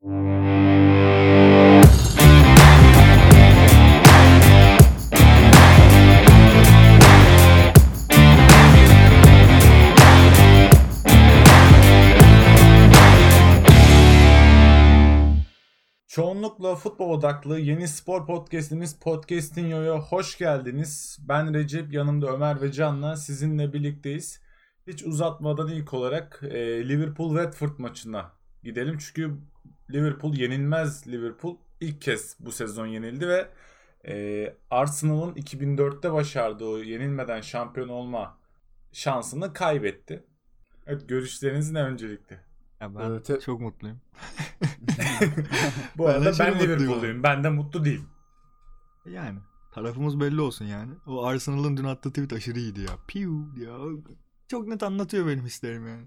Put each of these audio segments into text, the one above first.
Çoğunlukla futbol odaklı yeni spor podcastimiz Podcastin Yo'ya hoş geldiniz. Ben Recep, yanımda Ömer ve Can'la sizinle birlikteyiz. Hiç uzatmadan ilk olarak e, Liverpool-Watford maçına gidelim. Çünkü Liverpool yenilmez Liverpool ilk kez bu sezon yenildi ve e, Arsenal'ın 2004'te başardığı yenilmeden şampiyon olma şansını kaybetti. Evet görüşleriniz ne öncelikle? Ya ben Evet. çok mutluyum. Bu Ben arada ben mutluyum Liverpool'luyum. Ben de mutlu değilim. Yani tarafımız belli olsun yani. O Arsenal'ın dün attığı tweet aşırı iyiydi ya. Piu ya. Çok net anlatıyor benim hislerimi yani.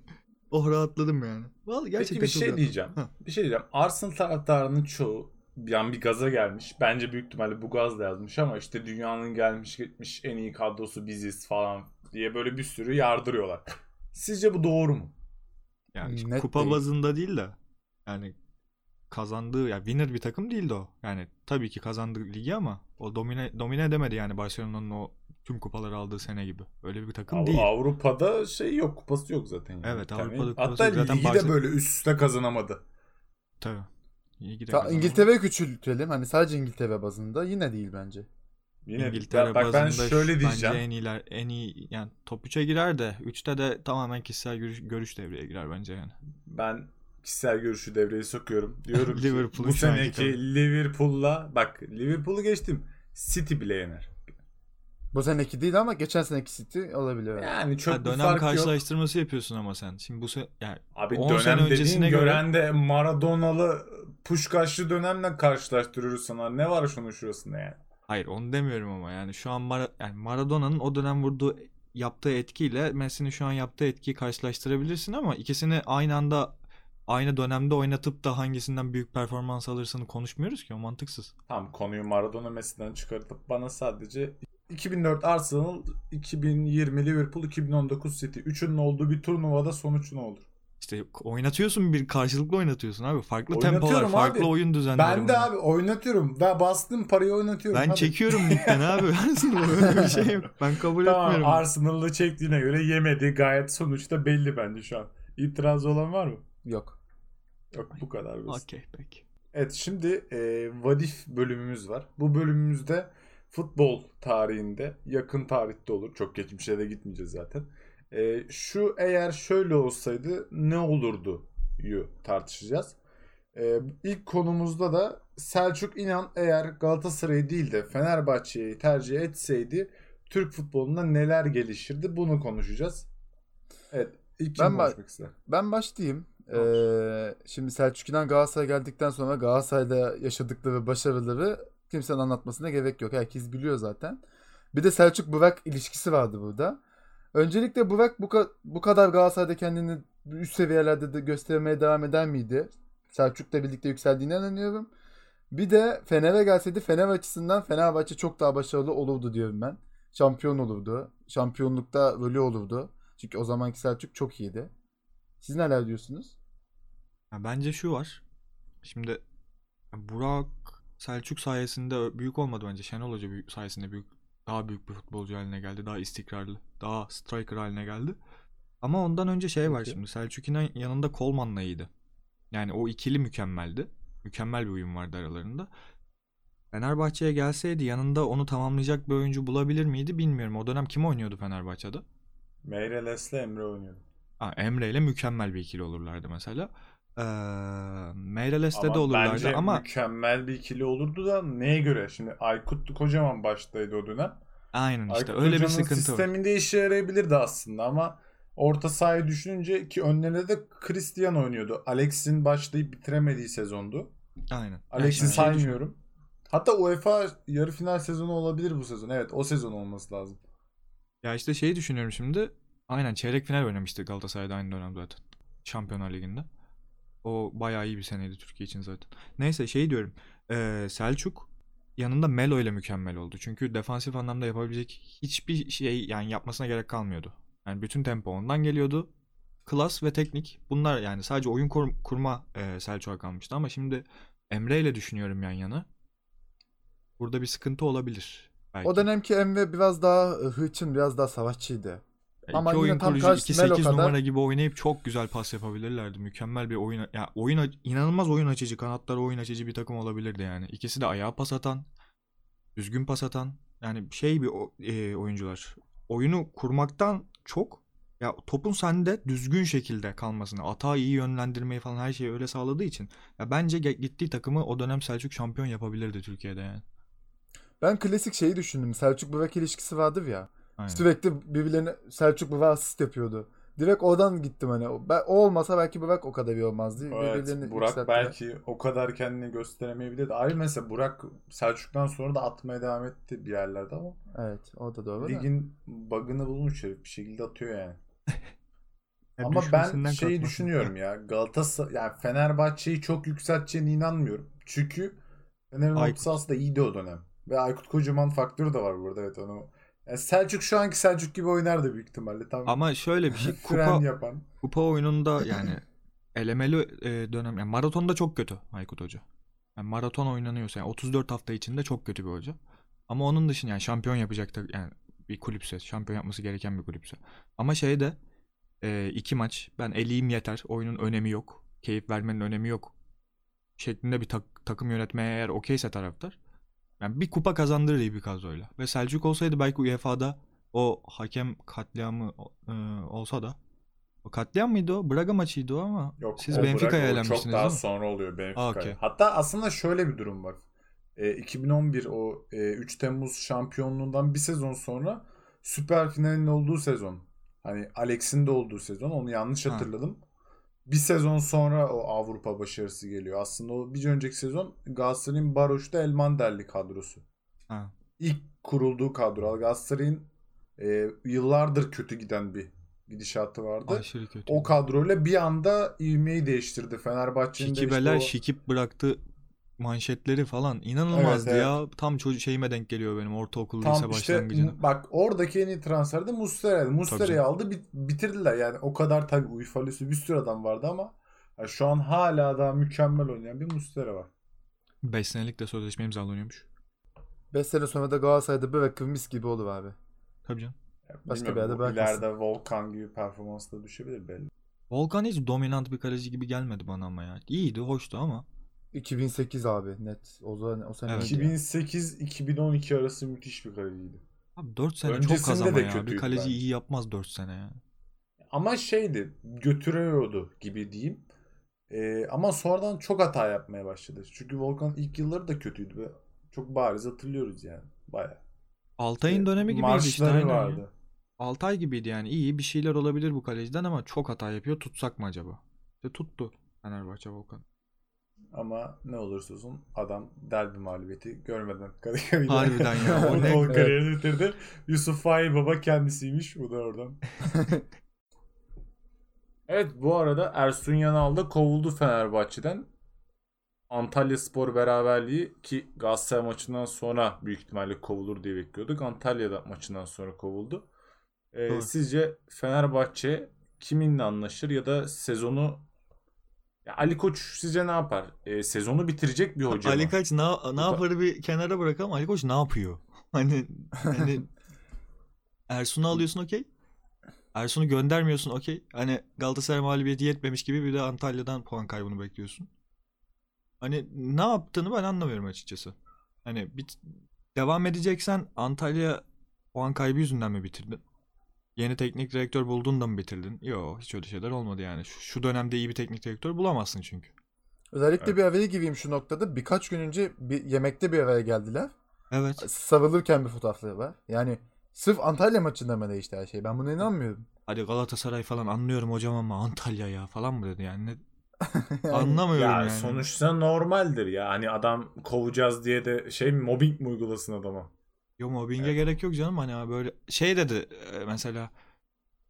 Oh rahatladım yani. Vallahi gerçekten Peki bir şey rahatladım. diyeceğim. Heh. Bir şey diyeceğim. Arsenal taraftarının çoğu yani bir gaza gelmiş. Bence büyük ihtimalle bu gazla yazmış ama işte dünyanın gelmiş gitmiş en iyi kadrosu biziz falan diye böyle bir sürü yardırıyorlar. Sizce bu doğru mu? Yani işte Net kupa değil. bazında değil de yani kazandığı ya winner bir takım değildi o. Yani tabii ki kazandı ligi ama o domine domine edemedi yani Barcelona'nın o tüm kupaları aldığı sene gibi. Öyle bir takım Av- değil. Avrupa'da şey yok, kupası yok zaten. Yani. Evet. Avrupa'da kupası Hatta yok. Zaten ligi de Barcelona- böyle üst üste kazanamadı. Tabii. Ta, İngiltere küçültelim. Hani sadece İngiltere bazında yine değil bence. Yine İngiltere bak ben bazında şöyle bence diyeceğim. en iyiler en iyi yani top 3'e girer de 3'te de tamamen kişisel görüş, görüş devreye girer bence yani. Ben kişisel görüşü devreye sokuyorum. Diyorum ki bu seneki. Liverpool'la bak Liverpool'u geçtim. City bile yener. Bu seneki değil ama geçen seneki City olabilir. evet. Yani çok Ha, bir dönem fark yok. karşılaştırması yapıyorsun ama sen. Şimdi bu se yani Abi 10 dönem sene öncesine göre- gören de Maradona'lı Puşkaşlı dönemle karşılaştırıyoruz sana. Ne var şunun şurasında yani? hayır onu demiyorum ama yani şu an Mara- yani Maradona'nın o dönem vurduğu yaptığı etkiyle Messi'nin şu an yaptığı etkiyi karşılaştırabilirsin ama ikisini aynı anda aynı dönemde oynatıp da hangisinden büyük performans alırsını konuşmuyoruz ki o mantıksız. Tam konuyu Maradona Messi'den çıkartıp bana sadece 2004 Arsenal, 2020 Liverpool, 2019 City. Üçünün olduğu bir turnuvada sonuç ne olur? İşte oynatıyorsun bir karşılıklı oynatıyorsun abi. Farklı tempolar, farklı abi. oyun düzenleri. Ben de abi oynatıyorum. Ben bastım parayı oynatıyorum. Ben Hadi. çekiyorum ligden abi. Öyle bir şey yok. Ben kabul Tamam etmiyorum. Arsenal'ı çektiğine göre yemedi. Gayet sonuçta belli bence şu an. İtiraz olan var mı? Yok. Yok bu kadar. basit. Okey peki. Evet şimdi e, Vadif bölümümüz var. Bu bölümümüzde futbol tarihinde yakın tarihte olur. Çok geçmişe de gitmeyeceğiz zaten. E, şu eğer şöyle olsaydı ne olurdu yu tartışacağız. E, ilk konumuzda da Selçuk İnan eğer Galatasaray'ı değil de Fenerbahçe'yi tercih etseydi Türk futbolunda neler gelişirdi bunu konuşacağız. Evet ilk Ben ister? Ben başlayayım. Ee, şimdi Selçuk İnan Galatasaray'a geldikten sonra Galatasaray'da yaşadıkları başarıları kimsenin anlatmasına gerek yok. Herkes biliyor zaten. Bir de Selçuk Burak ilişkisi vardı burada. Öncelikle Burak bu, ka- bu kadar Galatasaray'da kendini üst seviyelerde de göstermeye devam eder miydi? Selçuk'la birlikte yükseldiğine inanıyorum. Bir de Fener'e gelseydi Fener açısından Fenerbahçe çok daha başarılı olurdu diyorum ben. Şampiyon olurdu. Şampiyonlukta rolü olurdu. Çünkü o zamanki Selçuk çok iyiydi. Siz neler diyorsunuz? Ya bence şu var. Şimdi Burak Selçuk sayesinde büyük olmadı bence. Şenol Hoca büyük, sayesinde büyük daha büyük bir futbolcu haline geldi. Daha istikrarlı, daha striker haline geldi. Ama ondan önce şey var şimdi. Selçuk İnan yanında Kolman'la iyiydi. Yani o ikili mükemmeldi. Mükemmel bir uyum vardı aralarında. Fenerbahçe'ye gelseydi yanında onu tamamlayacak bir oyuncu bulabilir miydi bilmiyorum. O dönem kim oynuyordu Fenerbahçe'de? Meireles'le Emre oynuyordu. Ha, Emre ile mükemmel bir ikili olurlardı mesela. Ee, Meireles'te Ama de olurlardı bence ama mükemmel bir ikili olurdu da neye göre? Şimdi Aykut kocaman baştaydı o dönem. aynen işte Aykut öyle bir sıkıntı var. sisteminde işe yarayabilirdi aslında ama orta sahayı düşününce ki önlerinde de Christian oynuyordu. Alex'in başlayıp bitiremediği sezondu. Aynen. Yani Alex'i şey saymıyorum. Hatta UEFA yarı final sezonu olabilir bu sezon. Evet o sezon olması lazım. Ya işte şeyi düşünüyorum şimdi. Aynen çeyrek final oynamıştı Galatasaray'da aynı dönem zaten. Şampiyonlar Ligi'nde. O bayağı iyi bir seneydi Türkiye için zaten. Neyse şey diyorum. Ee, Selçuk yanında Melo ile mükemmel oldu. Çünkü defansif anlamda yapabilecek hiçbir şey yani yapmasına gerek kalmıyordu. Yani bütün tempo ondan geliyordu. klas ve teknik. Bunlar yani sadece oyun kur- kurma e, Selçuk'a kalmıştı ama şimdi Emre ile düşünüyorum yan yana. Burada bir sıkıntı olabilir. Belki. O dönemki Emre biraz daha e, hırçın, biraz daha savaşçıydı. Ya ama iki oyun kurucu karşı 2-8 Melo kadar- numara gibi oynayıp çok güzel pas yapabilirlerdi. Mükemmel bir oyun ya oyun inanılmaz oyun açıcı, kanatları oyun açıcı bir takım olabilirdi yani. İkisi de ayağa pas atan, düzgün pas atan. Yani şey bir e, oyuncular. Oyunu kurmaktan çok ya topun sende düzgün şekilde kalmasını, atağı iyi yönlendirmeyi falan her şeyi öyle sağladığı için ya bence gittiği takımı o dönem Selçuk şampiyon yapabilirdi Türkiye'de yani. Ben klasik şeyi düşündüm. Selçuk Burak ilişkisi vardır ya. Aynen. Sürekli birbirlerine Selçuk Burak asist yapıyordu. Direkt oradan gittim hani. O, ben, o olmasa belki Burak o kadar iyi olmazdı. Evet, Birbirlerini Burak belki o kadar kendini gösteremeyebilirdi. Ayrı mesela Burak Selçuk'tan sonra da atmaya devam etti bir yerlerde ama Evet, o da doğru da. ligin bug'ını bulmuş herif bir şekilde atıyor yani. Ya Ama ben şeyi kalkmasın. düşünüyorum ya. Galatasaray yani Fenerbahçe'yi çok yükselteceğine inanmıyorum. Çünkü Fener'in Aykut. orta sahası da iyiydi o dönem. Ve Aykut Kocaman faktörü de var burada evet onu. Yani Selçuk şu anki Selçuk gibi oynardı büyük ihtimalle. Tam Ama şöyle bir şey kupa yapan. Kupa oyununda yani elemeli e, dönem yani maratonda çok kötü Aykut Hoca. Yani maraton oynanıyorsa yani 34 hafta içinde çok kötü bir hoca. Ama onun dışında yani şampiyon yapacak da yani bir kulüpse şampiyon yapması gereken bir kulüpse. Ama şeyde e, iki maç ben eleyim yeter oyunun önemi yok. Keyif vermenin önemi yok. Şeklinde bir tak- takım yönetmeye eğer okeyse taraftar. Yani bir kupa kazandırır iyi bir kadroyla. Ve Selçuk olsaydı belki UEFA'da o hakem katliamı e, olsa da o katliam mıydı o? Braga maçıydı o ama Yok, siz Benfica'ya elenmiştiniz Çok daha sonra oluyor Benfica'ya. Aa, okey. Hatta aslında şöyle bir durum var. E, 2011 o e, 3 Temmuz şampiyonluğundan bir sezon sonra süper finalin olduğu sezon. Hani Alex'in de olduğu sezon. Onu yanlış Ha. Bir sezon sonra o Avrupa başarısı geliyor. Aslında o bir önceki sezon Galatasaray'ın Baroş'ta Elmanderli kadrosu. Ha. İlk kurulduğu kadro. Galatasaray'ın e, yıllardır kötü giden bir gidişatı vardı. Aşırı kötü. O kadroyla bir anda ivmeyi değiştirdi. Fenerbahçe'nin de işte Şikibeler o- şikip bıraktı manşetleri falan inanılmazdı Evet, ya. Tam çocuk şeyime denk geliyor benim ortaokul lise tam işte başlangıcına. bak oradaki en iyi transfer de Muslera'ydı. Muslera'yı canım. aldı bit- bitirdiler. Yani o kadar tabii Uyfalüsü bir sürü adam vardı ama yani şu an hala daha mükemmel oynayan bir Muslera var. 5 senelik de sözleşme imzalanıyormuş. 5 sene sonra da Galatasaray'da Burak mis gibi olur abi. Tabii canım. Başka bir yerde bırakmasın. ileride Volkan gibi performans da düşebilir belli. Volkan hiç dominant bir kaleci gibi gelmedi bana ama ya. İyiydi, hoştu ama 2008 abi net. O zaman o sene Evet. iyiydi ya. 2008-2012 arası müthiş bir kaleciydi. abi 4 sene Öncesinde çok az ama de ya. Bir kaleci bence. iyi yapmaz 4 sene ya. Ama şeydi götürüyordu gibi diyeyim. Ee, ama sonradan çok hata yapmaya başladı. Çünkü Volkan ilk yılları da kötüydü ve çok bariz hatırlıyoruz yani. Bayağı. Altay'ın dönemi gibiydi işte. Marşları aynen ya. vardı. Altay gibiydi yani. İyi bir şeyler olabilir bu kaleciden ama çok hata yapıyor. Tutsak mı acaba? İşte tuttu Fenerbahçe Volkan. Ama ne olursa olsun adam derbi mağlubiyeti görmeden Kadıköy'de Harbiden ya, o ne- kariyerini bitirdi. Yusuf Fahi Baba kendisiymiş. Bu da oradan. evet bu arada Ersun Yanal da kovuldu Fenerbahçe'den. Antalya Spor beraberliği ki Galatasaray maçından sonra büyük ihtimalle kovulur diye bekliyorduk. Antalya'da maçından sonra kovuldu. Ee, sizce Fenerbahçe kiminle anlaşır ya da sezonu ya Ali Koç sizce ne yapar? Ee, sezonu bitirecek bir hoca Ali mı? Koç ne, ne yaparı bir kenara bırakalım. Ali Koç ne yapıyor? Hani, hani Ersun'u alıyorsun okey. Ersun'u göndermiyorsun okey. Hani Galatasaray mağlubiyeti yetmemiş gibi bir de Antalya'dan puan kaybını bekliyorsun. Hani ne yaptığını ben anlamıyorum açıkçası. Hani bit devam edeceksen Antalya puan kaybı yüzünden mi bitirdin? Yeni teknik direktör buldun da mı bitirdin? Yok hiç öyle şeyler olmadı yani. Şu, şu dönemde iyi bir teknik direktör bulamazsın çünkü. Özellikle Evet. bir araya gireyim şu noktada. Birkaç gün önce bir yemekte bir araya geldiler. Evet. Sarılırken bir fotoğrafları var. Yani sırf Antalya maçında mı değişti her şey? Ben buna inanmıyorum. Hadi Galatasaray falan anlıyorum hocam ama Antalya ya falan mı dedi yani. Ne- Yani Anlamıyorum Ya yani. sonuçta normaldir ya. Hani adam kovacağız diye de şey mobbing mi uygulasın adama? Yo mobbinge gerek yok canım hani böyle şey dedi mesela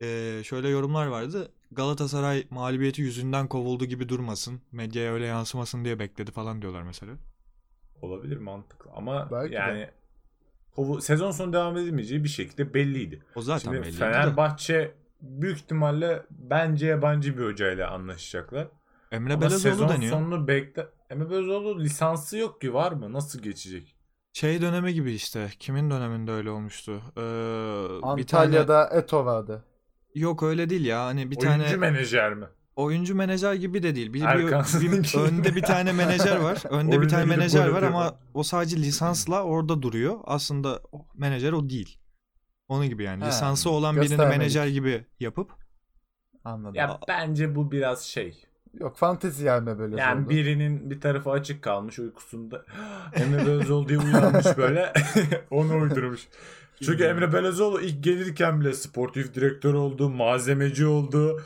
e, şöyle yorumlar vardı. Galatasaray mağlubiyeti yüzünden kovuldu gibi durmasın. Medyaya öyle yansımasın diye bekledi falan diyorlar mesela. Olabilir mantıklı ama Belki de. yani kovu, sezon sonu devam edilmeyeceği bir şekilde belliydi. O zaten Şimdi belliydi de. Fenerbahçe büyük ihtimalle bence yabancı bir hocayla anlaşacaklar. Emre Belezoğlu sezon deniyor. sonunu bekle. Emre Belözoğlu lisansı yok ki var mı? Nasıl geçecek? Şey dönemi gibi işte. Kimin döneminde öyle olmuştu? Ee, bir tane Antalya'da Eto vardı. yok öyle değil ya. Hani bir Oyuncu tane menajer mi? oyuncu menajer gibi de değil. Bir, bir- bir- önde bir tane menajer var. Önde bir tane menajer var ama o sadece lisansla orada duruyor. Aslında o menajer o değil. Onun gibi yani. Ha, Lisansı olan birini menajer gibi yapıp Anladım. Ya bence bu biraz şey. Yok fantezi yerme böyle Yani oldu. birinin bir tarafı açık kalmış uykusunda. Emre Belözoğlu diye uyanmış böyle. Onu uydurmuş. Çünkü Emre Belözoğlu ilk gelirken bile sportif direktör oldu, malzemeci oldu,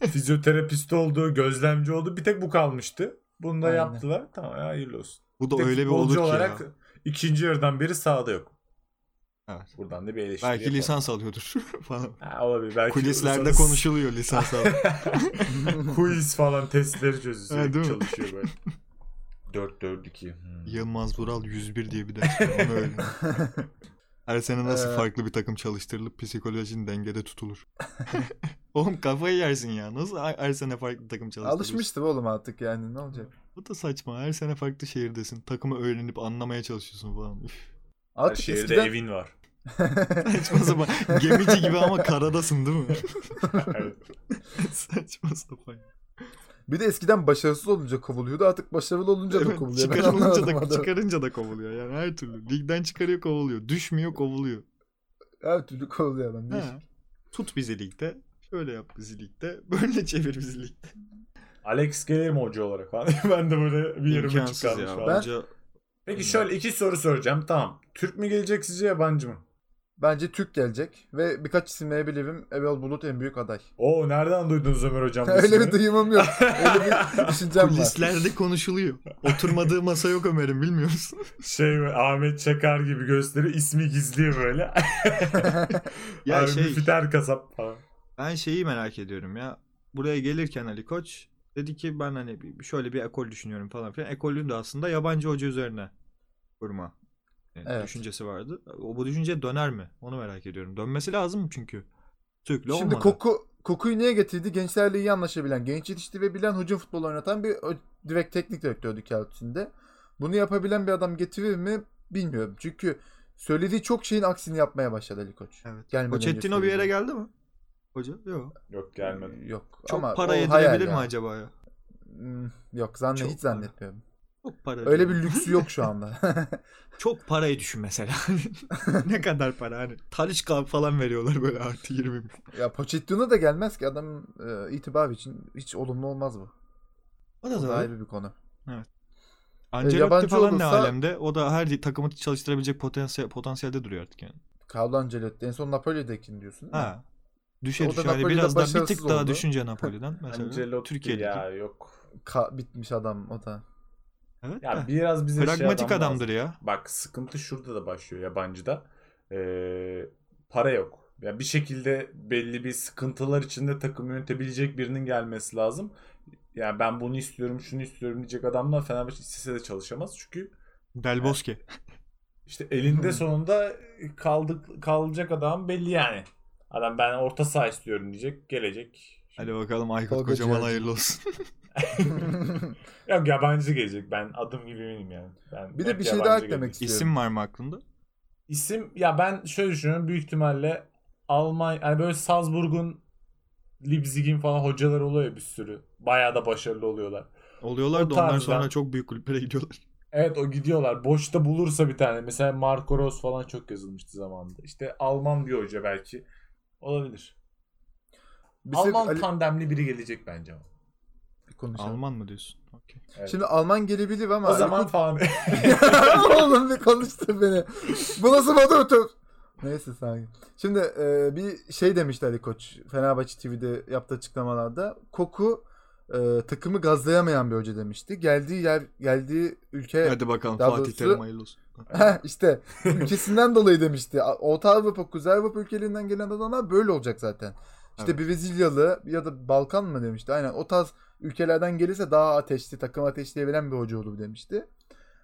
fizyoterapist oldu, gözlemci oldu. Bir tek bu kalmıştı. Bunu da Aynen. yaptılar. Tamam ya hayırlı olsun. bu da tek öyle bir olur ki olarak ya. ikinci yarıdan beri sahada yok. Evet. Buradan da bir eleştiri Belki yapalım. lisans alıyordur falan. Ha, olabilir. Belki Kulislerde lisans- konuşuluyor lisans al. Quiz falan testleri çözüyor. Ha, çalışıyor böyle. 4 4 2. Hmm. Yılmaz Vural 101 diye bir ders var. Onu öyle. Her sene nasıl Ee, farklı bir takım çalıştırılıp psikolojinin dengede tutulur. Oğlum kafayı yersin ya. Nasıl her sene farklı takım çalıştırıyorsun? Alışmıştır oğlum artık yani ne olacak? Bu da saçma. Her sene farklı şehirdesin. Takımı öğrenip anlamaya çalışıyorsun falan. Üf. Her Artık şehirde eskiden evin var. Saçma sapan. Gemici gibi ama karadasın değil mi? Evet. saçma sapan. bir de eskiden başarısız olunca kovuluyordu artık başarılı olunca da Evet, kovuluyor. Ben çıkarılınca da, adamı. çıkarınca da kovuluyor. Yani her türlü. Ligden çıkarıyor kovuluyor. Düşmüyor kovuluyor. Her türlü kovuluyor adam. Değişik. Tut bizi ligde. Şöyle yap bizi ligde. Böyle çevir bizi ligde. Alex gelir mi hoca olarak falan? ben de böyle bir yerime çıkarmış ya. Ben- Hoca Peki şöyle iki soru soracağım. Tamam. Türk mü gelecek sizce yabancı mı? Bence Türk gelecek ve birkaç isim verebilirim. Evel Bulut en büyük aday. Oo nereden duydunuz Ömer hocam? Öyle bir duyumum yok. Öyle bir düşüncem var. kulislerde konuşuluyor. Oturmadığı masa yok Ömer'in bilmiyor musun? Şey Ahmet Çakar gibi gösteri ismi gizliyor böyle. Ya Abi şey müfiter kasap falan. ben şeyi merak ediyorum ya. Buraya gelirken Ali Koç dedi ki ben hani şöyle bir ekol düşünüyorum falan filan. Ekolün de aslında yabancı hoca üzerine kurma yani Evet. düşüncesi vardı. O bu düşünce döner mi? Onu merak ediyorum. Dönmesi lazım çünkü. Türk'le Şimdi olmadı. Koku Koku'yu niye getirdi? Gençlerle iyi anlaşabilen, genç yetiştirebilen, hücum futbolu oynatan bir direkt teknik direktördü kağıt üstünde. Bunu yapabilen bir adam getirir mi bilmiyorum. Çünkü söylediği çok şeyin aksini yapmaya başladı Ali Koç. Evet. Gelmeden Pochettino bir yere geldi mi? Hoca? Yok. Yok gelmedi. Yok. Çok ama para o yedirebilir mi acaba ya? Hmm, Yok zannet Çok hiç zannetmiyorum. Çok para. Öyle diyor. bir lüksü yok şu anda. Çok parayı düşün mesela. ne kadar para hani. Talişka falan veriyorlar böyle artı 20 bin. ya Pochettino da gelmez ki adam e, itibar için hiç olumlu olmaz bu. O da O da ayrı bir konu. Ancelotti yabancı falan ne olursa- alemde? O da her takımı çalıştırabilecek potansiyel, potansiyelde duruyor artık yani. Carlo Ancelotti en son Napoli'dekini diyorsun. değil mi? Ha. Düşe düşe. Hani biraz daha bir tık daha oldu. düşünce Napoli'den mesela. Ancelotti Türkiye'deki. ya yok. Ka- bitmiş adam o da. Evet Ya de. biraz bize şey Pragmatik adam adamdır lazım. ya. Bak sıkıntı şurada da başlıyor yabancıda. Ee, para yok. Yani bir şekilde belli bir sıkıntılar içinde takım yönetebilecek birinin gelmesi lazım. Yani ben bunu istiyorum, şunu istiyorum diyecek adamla Fenerbahçe istese de çalışamaz. Çünkü Del Bosque. işte elinde sonunda kaldık kalacak adam belli yani. Adam ben orta saha istiyorum diyecek, gelecek. Hadi bakalım Aykut Tolga kocaman Ciğerci. hayırlı olsun. Yok yabancı gelecek. Ben adım gibi eminim yani. Ben Bir de hep bir şey yabancı daha gelecek. eklemek istiyorum. İsim var mı aklında? İsim ya ben şöyle düşünüyorum büyük ihtimalle Almanya yani böyle Salzburg'un Leipzig'in falan hocaları oluyor ya bir sürü. Bayağı da başarılı oluyorlar. Oluyorlar O da tarzdan- sonra çok büyük kulüplere gidiyorlar. Evet o gidiyorlar. Boşta bulursa bir tane. Mesela Marco Rose falan çok yazılmıştı zamanında. İşte Alman bir hoca belki. Olabilir. Bir Alman Ali- tandemli biri gelecek bence ama. bir konuşalım. Alman mı diyorsun? Okey. Evet. Şimdi Alman gelebilir ama o zaman falan. Oğlum bir konuştur beni. Bu nasıl moderatör? Neyse sakin. Şimdi e, bir şey demişti Ali Koç. Fenerbahçe TV'de yaptığı açıklamalarda. Koku e, takımı gazlayamayan bir hoca demişti. Geldiği yer, geldiği ülke Hadi bakalım Daha Fatih doğrusu- Terim hayırlı olsun. İşte ülkesinden dolayı demişti. Orta Avrupa, Kuzey Avrupa ülkelerinden gelen adamlar böyle olacak zaten. İşte Evet. bir Brezilyalı ya da Balkan mı demişti. Aynen o tarz ülkelerden gelirse daha ateşli, takım ateşleyebilen bir hoca olur demişti.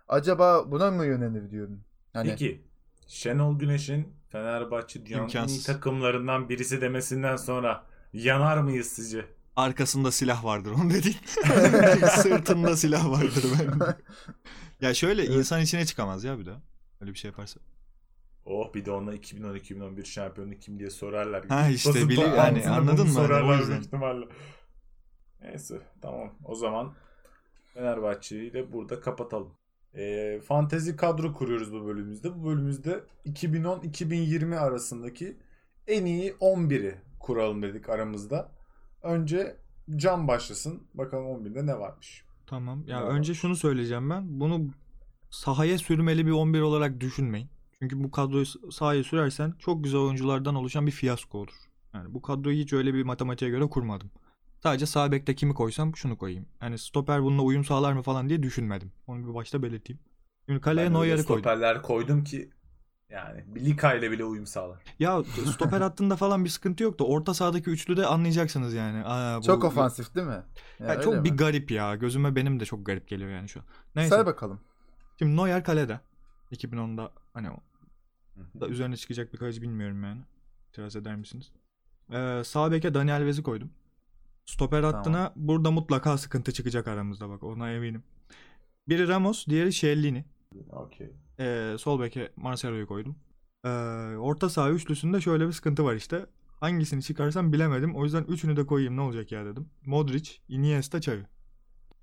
Acaba buna mı yönelir diyorum. Yani Peki Şenol Güneş'in Fenerbahçe dünyanın takımlarından birisi demesinden sonra Yanar mıyız sizce? Arkasında silah vardır onu dediğin. Sırtında silah vardır ben. Ya şöyle Evet. insan içine çıkamaz ya bir daha. Öyle bir şey yaparsa. Oh bir de ona 2010-2011 şampiyonu kim diye sorarlar. Ha işte Basın bili- yani anladın mı? O Sorarlar yüzden. büyük ihtimalle. Neyse tamam. O zaman Fenerbahçe'yi de burada kapatalım. Ee, fantezi kadro kuruyoruz bu bölümümüzde. Bu bölümümüzde 2010-2020 arasındaki en iyi 11'i kuralım dedik aramızda. Önce Can başlasın. Bakalım 11'de ne varmış. Tamam. Ya Bravo. önce şunu söyleyeceğim ben. Bunu sahaya sürmeli bir 11 olarak düşünmeyin. Çünkü bu kadroyu sahaya sürersen çok güzel oyunculardan oluşan bir fiyasko olur. Yani bu kadroyu hiç öyle bir matematiğe göre kurmadım. Sadece sağ bekte kimi koysam şunu koyayım. Yani stoper bununla uyum sağlar mı falan diye düşünmedim. Onu bir başta belirteyim. Şimdi kaleye Neuer'i koydum. stoperler koydum ki yani Bilika ile bile uyum sağlar. Ya stoper hattında falan bir sıkıntı yok da orta sahadaki üçlüde anlayacaksınız yani. Aa, bu- Çok ofansif değil mi? Ya Ya çok mi? bir garip ya. Gözüme benim de çok garip geliyor yani şu an. Neyse. Say bakalım. Şimdi Neuer kalede. 2010'da hani o da üzerine çıkacak bir kaleci bilmiyorum yani. İtiraz eder misiniz? Ee, sağ beke Daniel Vez'i koydum. Stoper Tamam. hattına burada mutlaka sıkıntı çıkacak aramızda bak ona eminim. Biri Ramos, diğeri Şellini. Okey. Ee, sol beke Marcelo'yu koydum. Ee, orta saha üçlüsünde şöyle bir sıkıntı var işte. Hangisini çıkarsam bilemedim. O yüzden üçünü de koyayım ne olacak ya dedim. Modric, Iniesta, Xavi.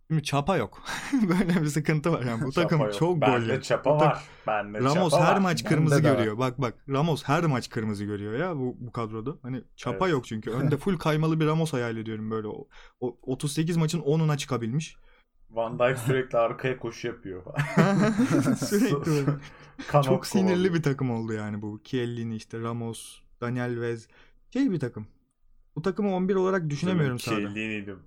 Şimdi çapa yok. Böyle bir sıkıntı var yani. Bu takım yok. çok Bende gollü. çapa Bu tak- var. Bende Ramos çapa her var. maç Bende kırmızı de var. görüyor. Bak bak Ramos her maç kırmızı görüyor ya bu, bu kadroda. Hani çapa Evet. yok çünkü. Önde full kaymalı bir Ramos hayal ediyorum böyle. O, o 38 maçın 10'una çıkabilmiş. Van Dijk sürekli arkaya koşu yapıyor. Sürekli Çok sinirli kovalıyor. bir takım oldu yani bu. Chiellini işte Ramos, Daniel Vez. Şey bir takım. Bu takımı 11 olarak düşünemiyorum sahada. Chiellini'ydim.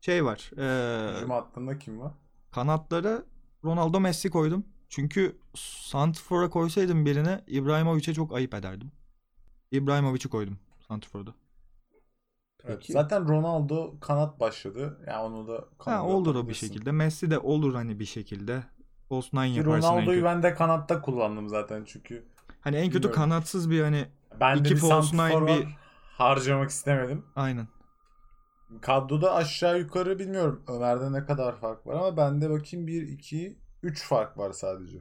Şey var. eee, Hücum hattında kim var? kanatlara Ronaldo Messi koydum. Çünkü Santrfor'a koysaydım birine İbrahimovic'e çok ayıp ederdim. İbrahimovic'i koydum Santrfor'da. Evet, Peki. Zaten Ronaldo kanat başladı. Yani onu da Ha, olur o bir şekilde. Messi de olur hani bir şekilde. Ki yaparsın Ronaldo'yu ben de kanatta kullandım zaten çünkü. Hani en kötü Bilmiyorum. kanatsız bir hani Ben de İki bir false nine, bir- harcamak istemedim. aynen. Kadroda aşağı yukarı bilmiyorum Ömer'de ne kadar fark var ama bende bakayım 1, 2, 3 fark var sadece.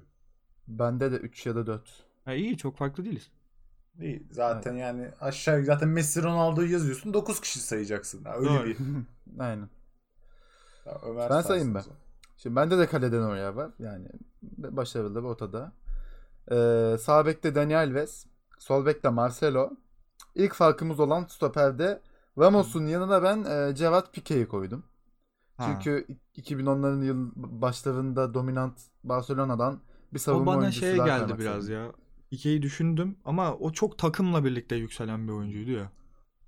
Bende de 3 ya da 4. Ha, iyi çok farklı değiliz. İyi zaten yani aşağı zaten Messi Ronaldo'yu yazıyorsun 9 kişi sayacaksın. Ya öyle Doğru. bir. Aynen. Ya Ömer Ben sayayım o ben. Şimdi bende de kaleden oraya var. Yani başarılı bir ortada. Ee, sağ bekte Daniel Vez. Sol bekte Marcelo. İlk farkımız olan stoperde Ramos'un yanına ben e, Cevat Pique'yi koydum. Ha. Çünkü 2010'ların yıl başlarında dominant Barcelona'dan bir o savunma bana oyuncusu şey daha geldi biraz ya. Ike'yi düşündüm ama o çok takımla birlikte yükselen bir oyuncuydu ya.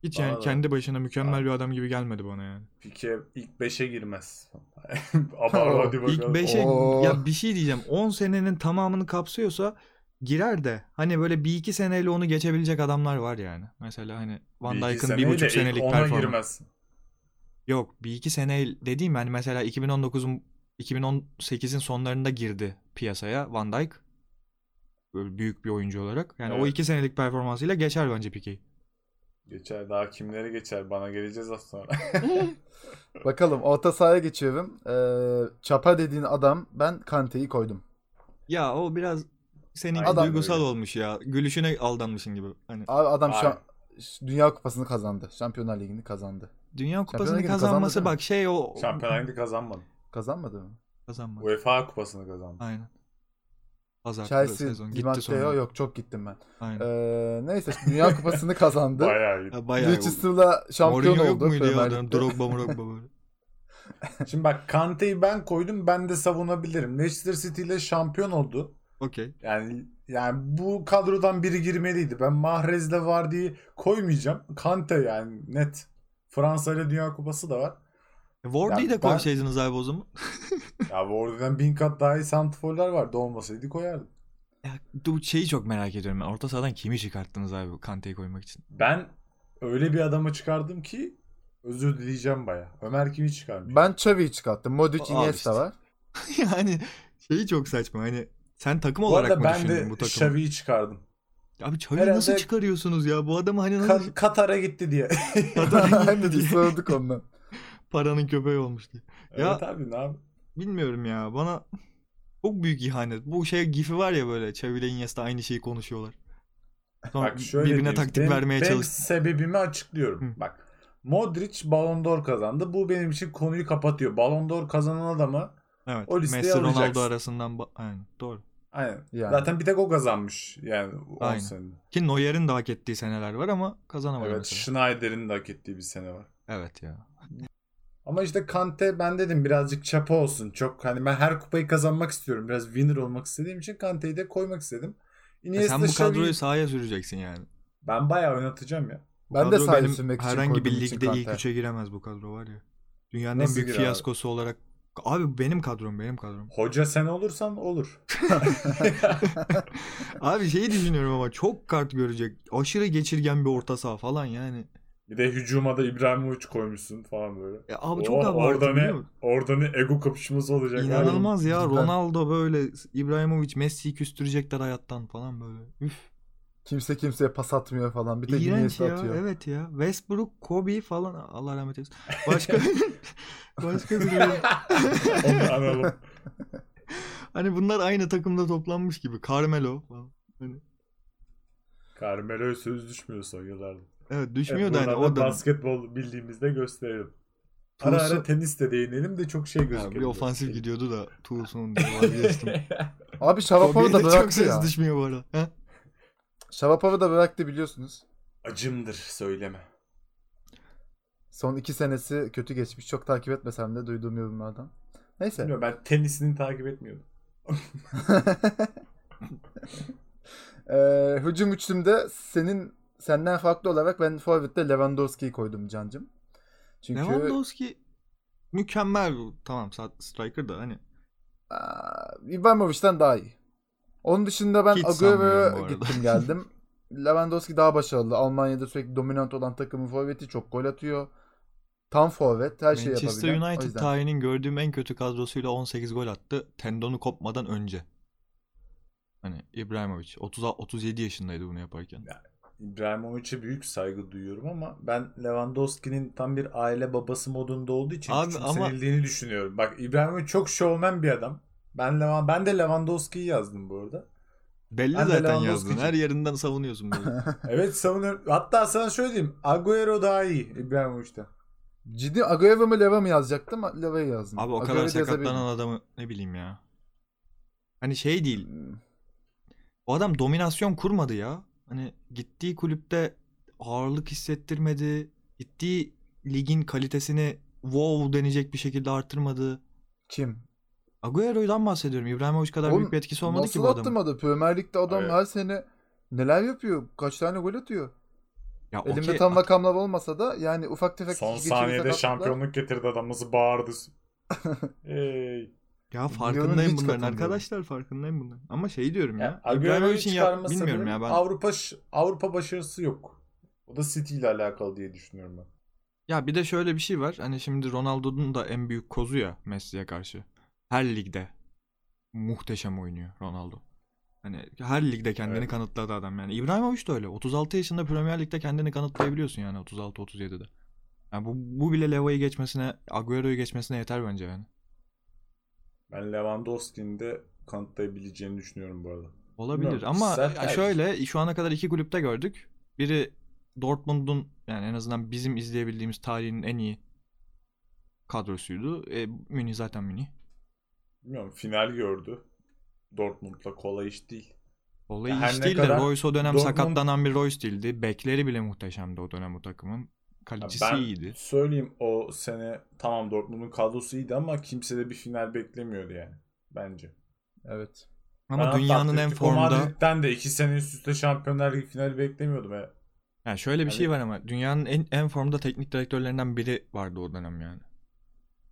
Hiç yani kendi başına mükemmel bir adam gibi gelmedi bana yani. Pique ilk 5'e girmez. Ama hadi bakalım. İlk 5'e Oo. ya bir şey diyeceğim. 10 senenin tamamını kapsıyorsa girer de hani böyle bir iki seneyle onu geçebilecek adamlar var yani. Mesela hani Van Bir iki Dijk'ın bir buçuk senelik ona performansı. girmez. Yok bir iki sene dediğim hani mesela 2019'un 2018'in sonlarında girdi piyasaya Van Dijk. Böyle büyük bir oyuncu olarak. Yani o Evet. iki senelik performansıyla geçer bence Pique'yi. Geçer daha kimleri geçer bana geleceğiz az sonra. Bakalım orta sahaya geçiyorum. Ee, Çapa dediğin adam ben Kante'yi koydum. Ya o biraz senin Aynen duygusal öyle. olmuş ya. Gülüşüne aldanmışsın gibi. Hani Abi adam şu Aynen. an Dünya Kupası'nı kazandı. Şampiyonlar Ligi'ni kazandı. Dünya Kupası'nı Ligi'ni kazanması kazandı bak şey o Şampiyonlar Ligi kazanmadı. Kazanmadı mı? kazanmadı. UEFA kupasını kazandı. Aynen. Pazar Chelsea, sezon gitti Matteo sonra. yok çok gittim ben. Aynen. Ee, neyse Dünya Kupası'nı kazandı. Bayağı iyi. Ya bayağı Leicester'la şampiyon Mourinho yok oldu. muydu ya Premier adam? Lig'de. Drogba Drogba böyle. Şimdi bak Kante'yi ben koydum ben de savunabilirim. Leicester City ile şampiyon oldu. Okey. Yani yani bu kadrodan biri girmeliydi. Ben Mahrez'le var diye koymayacağım. Kante yani net. Fransa ile Dünya Kupası da var. Wardy'yi Ya de ben- koysaydınız abi o zaman. Ya Wardy'den bin kat daha iyi santrforlar vardı. Olmasaydı koyardım. Ya, bu şeyi çok merak ediyorum. ben. Orta sahadan kimi çıkarttınız abi Kante'yi koymak için? Ben öyle bir adamı çıkardım ki özür dileyeceğim baya. Ömer kimi çıkarmış? Ben Xavi'yi çıkarttım. Modric, Iniesta işte. var. yani şeyi çok saçma. Hani sen takım bu olarak mı ben düşündün de bu takımı? Xavi'yi çıkardım. Abi Herhalde- nasıl çıkarıyorsunuz ya? Bu adamı hani nasıl Ka- Katar'a gitti diye. Aynen biz sorduk ondan. Paranın köpeği olmuş diye. Ya- evet abi ne abi? Bilmiyorum ya bana çok büyük ihanet. Bu şey gifi var ya böyle Xavi ile Iniesta aynı şeyi konuşuyorlar. Sonra Bak şöyle birbirine diyeyim. taktik Benim- vermeye benim çalış. sebebimi açıklıyorum. Hı. Bak Modric Ballon d'Or kazandı. Bu benim için konuyu kapatıyor. Ballon d'Or kazanan adamı Evet. o listeye Messi Ronaldo alacaksın. arasından ba- aynen doğru. aynen. Yani. Zaten bir tek o kazanmış yani 10 Aynen. senede. Ki Neuer'in de hak ettiği seneler var ama kazanamadı Evet mesela. Schneider'in de hak ettiği bir sene var. Evet ya. Ama işte Kante ben dedim birazcık çapa olsun. Çok hani ben her kupayı kazanmak istiyorum. Biraz winner olmak istediğim için Kante'yi de koymak istedim. Iniesta, sen bu Xavi- kadroyu sahaya süreceksin yani. ben bayağı oynatacağım ya. Ben de benim sürmek için herhangi bir ligde ilk üçe giremez bu kadro var ya. Dünyanın Nasıl en büyük girer abi? fiyaskosu olarak. Abi benim kadrom benim kadrom. Hoca sen olursan olur. Abi şeyi düşünüyorum ama çok kart görecek. Aşırı geçirgen bir orta saha falan yani. Bir de hücuma da İbrahimovic koymuşsun falan böyle. Ya abi çok Oh, abartı orada ne orada ne ego kapışması olacak. abi. İnanılmaz ya. Cidden. Ronaldo böyle İbrahimovic Messi'yi küstürecekler hayattan falan böyle. Üf. Kimse kimseye pas atmıyor falan. Bir tek İğrenç ya. atıyor. Evet ya. Westbrook, Kobe falan Allah rahmet eylesin. Başka başka biri. Onu analım. hani bunlar aynı takımda toplanmış gibi. Carmelo falan. Hani, Carmelo'ya söz düşmüyor son yıllarda. Evet düşmüyor Evet, da hani buradan o da da basketbol bildiğimizde gösterelim. Ara Tools'u- ara tenis de değinelim de çok şey gözüküyor. bir ofansif gidiyordu da diye vazgeçtim. Abi Şavapov'u da de çok bıraktı ses ya. düşmüyor bu arada. Ha? Şavapov'u da bıraktı biliyorsunuz. Acımdır söyleme. Son iki senesi kötü geçmiş. Çok takip etmesem de duyduğum yorumlardan. Neyse. Bilmiyorum ben tenisini takip etmiyordum. Ee, hücum üçlümde senin senden farklı olarak ben forvette Lewandowski'yi koydum cancım. Çünkü Lewandowski mükemmel bu. Tamam striker da hani Ibrahimovic'den daha iyi. Onun dışında ben Agüero'ya gittim geldim. Lewandowski daha başarılı. Almanya'da sürekli dominant olan takımın forveti çok gol atıyor. Tam forvet her şeyi Manchester yapabilen. O United yüzden. tarihinin gördüğüm en kötü kadrosuyla 18 gol attı. Tendonu kopmadan önce. Hani İbrahimovic 30 37 yaşındaydı bunu yaparken. İbrahimovic'e büyük saygı duyuyorum ama ben Lewandowski'nin tam bir aile babası modunda olduğu için Abi küçümsenildiğini düşünüyorum. Bak İbrahimovic çok şovmen bir adam. Ben Levan ben de Lewandowski'yi yazdım bu arada. Belli Ben zaten yazdın. Her yerinden savunuyorsun böyle. Evet savunuyorum. Hatta sana şöyle diyeyim. Agüero daha iyi İbrahimovic'ten. Ciddi Agüero mu Leva mı yazacaktım? Leva'yı yazdım. Abi o kadar da yazabilirim. sakatlanan adamı ne bileyim ya. Hani şey değil. Hmm. O adam dominasyon kurmadı ya. Hani gittiği kulüpte ağırlık hissettirmedi. Gittiği ligin kalitesini wow denecek bir şekilde artırmadı. Kim? Agüero'dan bahsediyorum. İbrahimovic kadar Oğlum, büyük bir etkisi olmadı Nasıl ki bu adamın. attırmadı? Premier Lig'de adam Evet. her sene neler yapıyor? Kaç tane gol atıyor? Ya Elimde okey, tam rakamlar olmasa da yani ufak tefek Son saniyede şampiyonluk getirdi adamımızı bağırdı. Ey. Ya farkındayım bunların arkadaşlar farkındayım bunların. Ama şey diyorum ya. Ya, Agüero'yu İbrahimovic'in ya çıkarma bilmiyorum ya ben. Avrupa Avrupa başarısı yok. O da City ile alakalı diye düşünüyorum ben. Ya bir de şöyle bir şey var. Hani şimdi Ronaldo'nun da en büyük kozu ya Messi'ye karşı. Her ligde muhteşem oynuyor Ronaldo. Hani her ligde kendini Evet. kanıtladı adam yani. İbrahimovic de öyle. 36 yaşında Premier Lig'de kendini kanıtlayabiliyorsun yani 36-37'de. Yani bu, bu bile Levo'yu geçmesine, Agüero'yu geçmesine yeter bence yani. Ben Lewandowski'nin de kanıtlayabileceğini düşünüyorum bu arada. Olabilir Bilmiyorum, ama tercih. şöyle şu ana kadar iki kulüpte gördük. Biri Dortmund'un yani en azından bizim izleyebildiğimiz tarihin en iyi kadrosuydu. E, Münih zaten Münih. Bilmiyorum final gördü. Dortmund'la kolay iş değil. Olayı Ya ne değil de Royce o dönem Dortmund- sakatlanan bir Royce değildi. Bekleri bile muhteşemdi o dönem o takımın. Kalecisi ben iyiydi. söyleyeyim o sene tamam Dortmund'un kadrosu iyiydi ama kimse de bir final beklemiyordu yani. Bence. Evet. Ama Ben dünyanın en formda Madrid'den de iki sene üst üste Şampiyonlar Ligi finali beklemiyordum. Ya. yani şöyle bir Hani- şey var ama dünyanın en en formda teknik direktörlerinden biri vardı o dönem yani.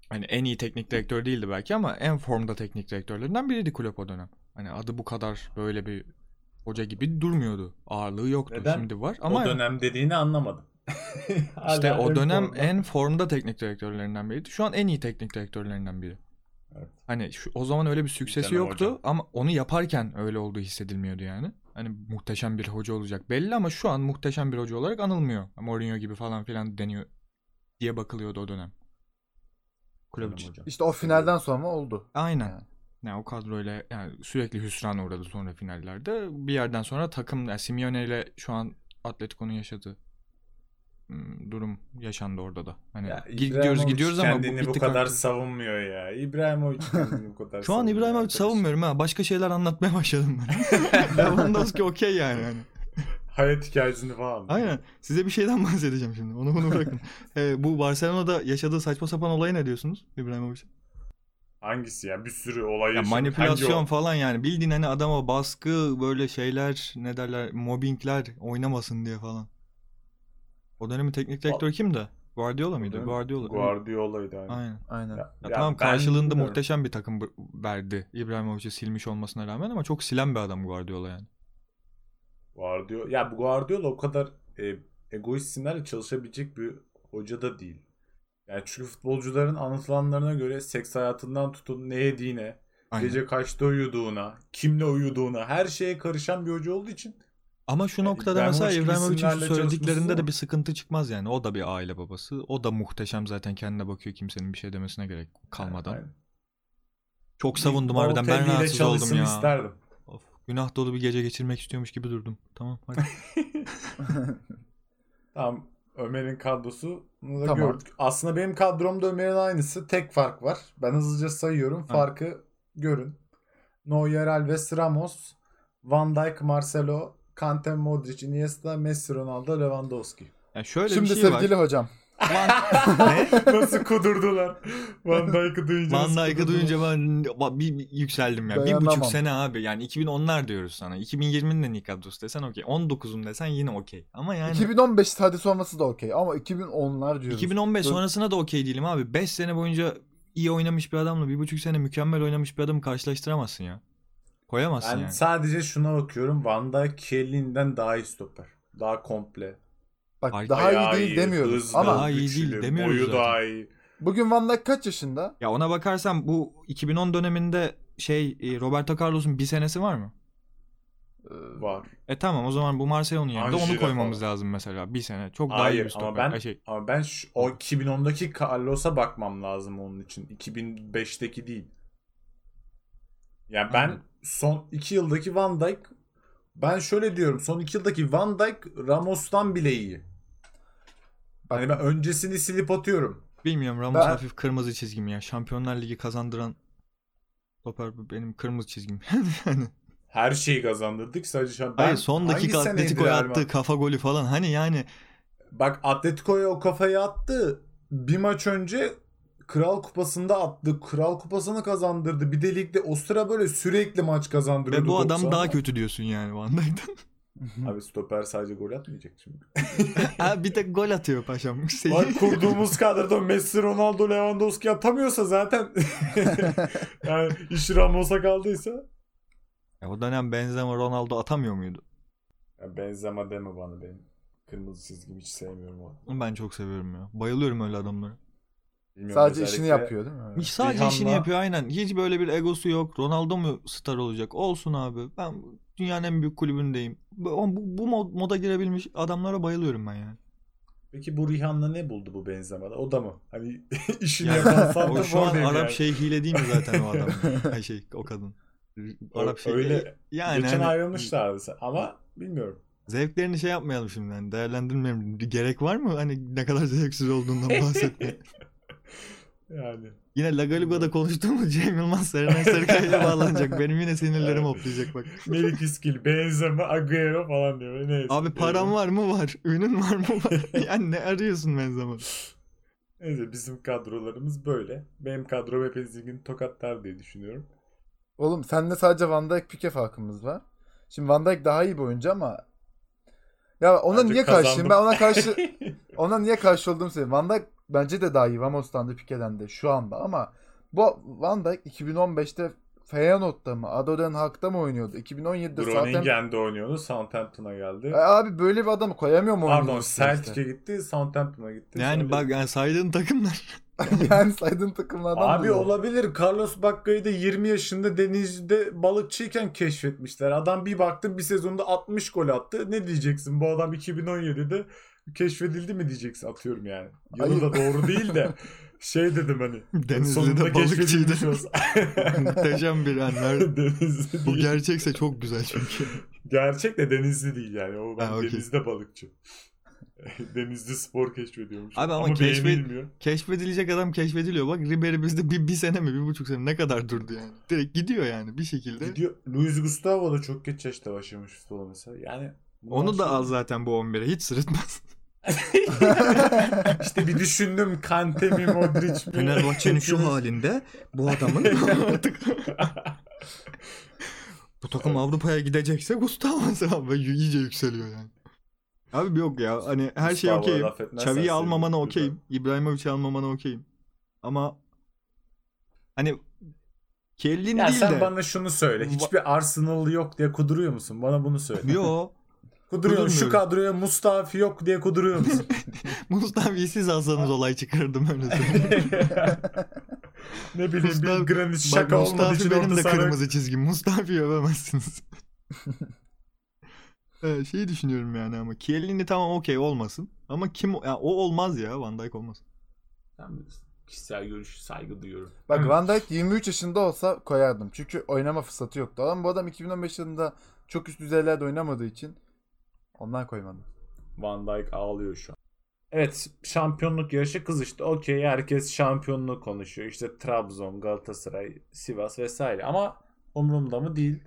Hani en iyi teknik direktör değildi belki ama en formda teknik direktörlerinden biriydi kulüp o dönem. Hani adı bu kadar böyle bir hoca gibi durmuyordu. Ağırlığı yoktu. Neden? Şimdi var ama o dönem dediğini anlamadım. işte o ön dönem formda. en formda teknik direktörlerinden biriydi. Şu an en iyi teknik direktörlerinden biri. Evet. Hani şu, o zaman öyle bir süksesi Canım yoktu hocam. ama onu yaparken öyle olduğu hissedilmiyordu yani. Hani muhteşem bir hoca olacak belli ama şu an muhteşem bir hoca olarak anılmıyor. Mourinho gibi falan filan deniyor diye bakılıyordu o dönem. Kulüp için. İşte o finalden sonra oldu. Aynen. Yani. Yani o kadroyla yani sürekli hüsrana uğradı sonra finallerde. Bir yerden sonra takım yani Simeone ile şu an Atletico'nun yaşadığı durum yaşandı orada da. Hani Ya, gidiyoruz gidiyoruz ama bu kendini bu bitti kadar kalktı. savunmuyor ya. İbrahimovic kendini bu kadar Şu an İbrahimovic savunmuyorum ha. Başka şeyler anlatmaya başladım ben. Lewandowski okey yani. Hani. Hayat hikayesini falan. Aynen. Size bir şeyden bahsedeceğim şimdi. Onu bunu bırakın. Ee, bu Barcelona'da yaşadığı saçma sapan olaya ne diyorsunuz İbrahimovic'in? Hangisi ya? Bir sürü olay Ya yaşadı. manipülasyon Hangi falan yani. Bildiğin hani adama baskı böyle şeyler ne derler mobbingler oynamasın diye falan. O dönemin teknik direktörü kimdi? Guardiola mıydı? Değil? Guardiola. Guardiola'ydı aynen. Aynen. Aynen. Ya- Ya tamam karşılığında bilmiyorum. muhteşem bir takım verdi. İbrahimovic'i silmiş olmasına rağmen ama çok silen bir adam Guardiola yani. Guardiola. Ya bu Guardiola o kadar e, egoist çalışabilecek bir hoca da değil. Yani çünkü futbolcuların anlatılanlarına göre seks hayatından tutun ne yediğine, Aynen. gece kaçta uyuduğuna, kimle uyuduğuna her şeye karışan bir hoca olduğu için Ama şu noktada İbrahimovic mesela İbrahimovic'in söylediklerinde de bir sıkıntı çıkmaz yani. O da bir aile babası. O da muhteşem zaten kendine bakıyor kimsenin bir şey demesine gerek kalmadan. Aynen. Çok savundum Bir harbiden. Ben rahatsız oldum ya. isterdim. Of, günah dolu bir gece geçirmek istiyormuş gibi durdum. Tamam hadi. Tamam. Ömer'in kadrosunu da Tamam. gördük. Aslında benim kadromda Ömer'in aynısı. Tek fark var. Ben hızlıca sayıyorum. Farkı görün. Neuer, Alves, Ramos, Van Dijk, Marcelo, Kante, Modric, Iniesta, Messi, Ronaldo, Lewandowski. Ya şöyle Şimdi bir şey sevgili var. hocam. ne? Nasıl kudurdular? Van Dijk'ı duyunca Van Dijk'ı duyunca ben bir, bir yükseldim ya. Bir buçuk sene abi. Yani 2010'lar diyoruz sana. 2020'nin de kadrosu desen okey. 19'un desen yine okey. Ama yani 2015 hadi sonrası da okey ama 2010'lar diyoruz. 2015 Dur. sonrasına da okey değilim abi. 5 sene boyunca iyi oynamış bir adamla bir buçuk sene mükemmel oynamış bir adamı karşılaştıramazsın ya. Koyamazsın Ben yani. sadece şuna bakıyorum. Van Dijk Kelly'nden daha iyi stoper. Daha komple. Bak Ay- daha iyi değil demiyoruz hızlı, ama Daha iyi değil demiyoruz Boyu zaten. daha iyi. bugün Van Dijk kaç yaşında? Ya ona bakarsan bu 2010 döneminde şey e, Roberto Carlos'un bir senesi var mı? Ee, Var. E tamam o zaman bu Marcelo'nun yerinde onu koymamız falan. lazım mesela. Bir sene. Çok daha iyi Hayır bir ama stoper. ben Ay şey, ama ben şu, o 2010'daki Carlos'a bakmam lazım onun için. 2005'teki değil. Yani ben son 2 yıldaki Van Dijk ben şöyle diyorum. Son 2 yıldaki Van Dijk Ramos'tan bile iyi. Hani ben öncesini silip atıyorum. bilmiyorum Ramos Ben- hafif kırmızı çizgim ya. Şampiyonlar Ligi kazandıran stoper benim kırmızı çizgim. yani. Her şeyi kazandırdık sadece şu an. Hayır son dakika Atletico'ya attığı kafa golü falan. Hani yani Bak Atletico'ya o kafayı attı. Bir maç önce Kral Kupası'nda attı. Kral Kupası'nı kazandırdı. Bir de ligde o sıra böyle sürekli maç kazandırıyordu. ve bu adam 90'da. daha kötü diyorsun yani Van Dijk'ten. Abi stoper sadece gol atmayacak şimdi. ha, bir tek gol atıyor paşam. Bak kurduğumuz kadroda Messi, Ronaldo, Lewandowski atamıyorsa zaten yani iş Ramos'a kaldıysa Ya o dönem Benzema Ronaldo atamıyor muydu? ya Benzema deme bana benim. Kırmızı çizgimi hiç sevmiyorum onu. Ben çok seviyorum ya. Bayılıyorum öyle adamlara. Bilmiyorum, Sadece işini özellikle- yapıyor değil mi? Hiç sadece Rihanna- işini yapıyor aynen. Hiç böyle bir egosu yok. Ronaldo mu star olacak? Olsun abi. Ben dünyanın en büyük kulübündeyim. Bu, bu, bu mod- moda girebilmiş adamlara bayılıyorum ben yani. Peki bu Rihanna ne buldu bu Benzema'da? O da mı? Hani işini Yani yapan o santrafor şu an değil Arap yani. şeyhiyle değil mi zaten o adam? Ay şey o kadın. Arap şey. Öyle. Yani Geçen hani ayrılmışlardı ama bilmiyorum. Zevklerini şey yapmayalım şimdi. Hani değerlendirmeyelim. Gerek var mı? Hani ne kadar zevksiz olduğundan bahsetmeye. Yani. Yine La Galuga'da konuştuğumuz Cem Yılmaz Serenay Sarıkaya'ya bağlanacak. Benim yine sinirlerim hoplayacak bak. Melik İskil, Benzema, Agüero falan diyor. Neyse. Abi param var mı var? Ünün var mı var? yani ne arıyorsun Benzema? Neyse bizim kadrolarımız böyle. Benim kadrom hepinizin tokatlar diye düşünüyorum. Oğlum sende sadece Van Dijk Pique farkımız var. Şimdi Van Dijk daha iyi bir oyuncu ama ya ona Bence niye karşıyım? Ben kazandım. ona karşı ona niye karşı olduğumu söyleyeyim. Van Dijk bence de daha iyi Ramos'tan da Pique'den de şu anda ama bu Van Dijk 2015'te Feyenoord'da mı? Ado Den Haag'da mı oynuyordu? 2017'de zaten Groningen'de oynuyordu. Southampton'a geldi. E abi böyle bir adamı koyamıyor mu Pardon Celtic'e gitti. Southampton'a gitti. Yani Sonra- bak yani saydığın takımlar yani saydığın takımlardan Abi dolayı. olabilir. Carlos Bacca'yı da 20 yaşında denizde balıkçıyken keşfetmişler. Adam bir baktın bir sezonda 60 gol attı. Ne diyeceksin? Bu adam 2017'de keşfedildi mi diyeceksin atıyorum yani. Yılı da doğru değil de şey dedim hani. Denizli'de balıkçıydı. Muhteşem bir anlar. Denizli Bu değil. gerçekse çok güzel çünkü. Gerçek de denizli değil yani. O ben Ha, okey. denizde balıkçı. denizde spor keşfediyormuş. Abi ama ama beğenilmiyor. Keşfedilecek adam keşfediliyor. Bak Ribery bizde bir, bir sene mi bir buçuk sene ne kadar durdu yani. Direkt gidiyor yani bir şekilde. Gidiyor. Luis Gustavo da çok geç yaşta başlamış futbola mesela. Yani bundan Onu da al zaten bu 11'e hiç sırıtmaz. işte bir düşündüm Kante mi Modric mi? Fenerbahçe'nin şu halinde bu adamın artık bu takım Avrupa'ya gidecekse Gustavo ve iyice yükseliyor yani. Abi yok ya hani her şey okeyim. Xavi'yi almamana okeyim. İbrahimovic'i almamana okeyim. Ama hani Kellin Ya değil sen de. bana şunu söyle. Hiçbir Arsenal'lı yok diye kuduruyor musun? Bana bunu söyle. Yo. Kuduruyor Şu kadroya Mustafi yok diye kuduruyor musun? Mustafa'yı siz alsanız olay çıkardım öyle ne bileyim Mustafa- bir granit Bak şaka olmadığı Mustafa için benim de sahada- kırmızı çizgim. Mustafa'yı övemezsiniz. evet, şey düşünüyorum yani ama Chiellini tamam okey olmasın. Ama kim ya o olmaz ya Van Dijk olmaz. Bilirsin. Kişisel görüş saygı duyuyorum. Bak Van Dijk 23 yaşında olsa koyardım. Çünkü oynama fırsatı yoktu. Ama bu adam 2015 yılında çok üst düzeylerde oynamadığı için ondan koymadım. Van Dijk ağlıyor şu an. Evet şampiyonluk yarışı kızıştı. Okey herkes şampiyonluğu konuşuyor. İşte Trabzon, Galatasaray, Sivas vesaire. Ama umurumda mı değil.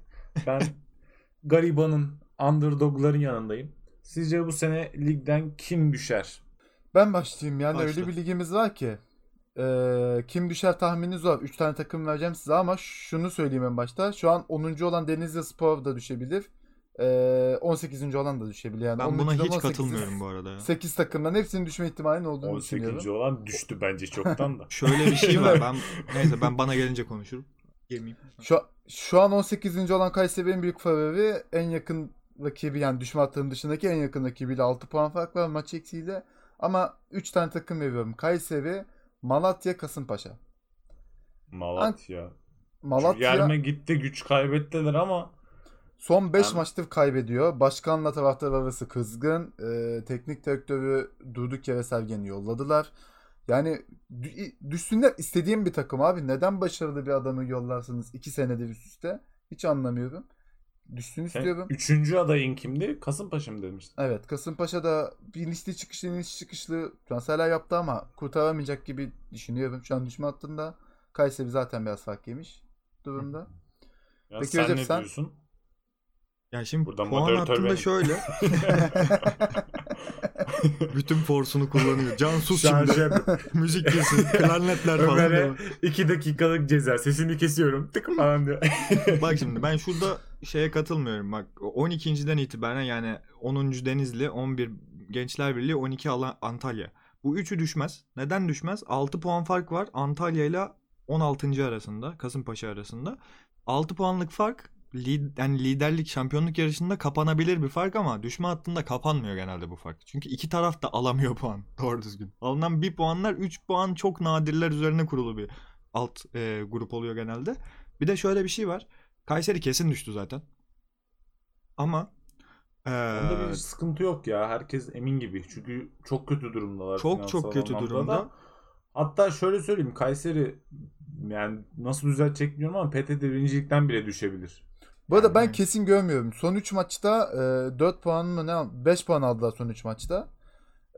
Ben garibanın, underdogların yanındayım. Sizce bu sene ligden kim düşer? Ben başlayayım. Yani Başla. öyle bir ligimiz var ki eee, kim düşer tahmini zor. 3 tane takım vereceğim size ama şunu söyleyeyim en başta. Şu an 10. olan Denizli Spor da düşebilir. Eee 18. olan da düşebilir. Yani Ben 10. buna hiç 18. katılmıyorum bu arada ya. 8 takımdan hepsinin düşme ihtimalinin olduğunu 18. düşünüyorum. olan düştü bence çoktan da. Şöyle bir şey var. Ben neyse ben bana gelince konuşurum. Yemeyeyim. Şu, şu an 18. olan Kayseri en büyük favori. En yakın rakibi yani düşme hattının dışındaki en yakın rakibiyle 6 puan fark var maç eksiğiyle. Ama 3 tane takım veriyorum. Kayseri, Malatya, Kasımpaşa. Malatya. Malatya Yerme gitti güç kaybettiler ama son 5 Yani- maçtır kaybediyor. Başkanla taraftar arası kızgın. Ee, teknik direktörü durduk yere Sergen'i yolladılar. Yani dü- düşsünler istediğim bir takım abi. Neden başarılı bir adamı yollarsınız 2 senedir üst üste? Hiç anlamıyorum. Düşsün istiyorum. üçüncü adayın kimdi? Kasımpaşa mı demiştin? Evet Kasımpaşa da bir inişli çıkışlı inişli çıkışlı transferler yaptı ama kurtaramayacak gibi düşünüyorum. Şu an düşme hattında. Kayseri zaten biraz fark yemiş durumda. Ya Peki sen Recep, ne sen? diyorsun? Ya şimdi Burada puan hattında benim. şöyle. Bütün forsunu kullanıyor. Can sus şimdi. Müzik girsin. Klarnetler falan. Ömer'e diyor. 2 dakikalık ceza sesini kesiyorum tık falan diyor. Bak şimdi ben şurada şeye katılmıyorum. Bak 12.den itibaren yani 10. Denizli, 11 Gençler Birliği, 12 Ala- Antalya. Bu üçü düşmez. Neden düşmez? 6 puan fark var Antalya ile 16. arasında, Kasımpaşa arasında. 6 puanlık fark lid, yani liderlik şampiyonluk yarışında kapanabilir bir fark ama düşme hattında kapanmıyor genelde bu fark. Çünkü iki taraf da alamıyor puan doğru düzgün. Alınan bir puanlar 3 puan çok nadirler üzerine kurulu bir alt e, grup oluyor genelde. Bir de şöyle bir şey var. Kayseri kesin düştü zaten. Ama eee, Onda bir sıkıntı yok ya. Herkes emin gibi. Çünkü çok kötü durumdalar. çok çok kötü durumda. da. Hatta şöyle söyleyeyim. Kayseri yani nasıl düzelecek bilmiyorum ama PTT birincilikten bile düşebilir. Bu arada ben kesin görmüyorum. Son 3 maçta e, 4 puan mı ne al- 5 puan aldılar son 3 maçta.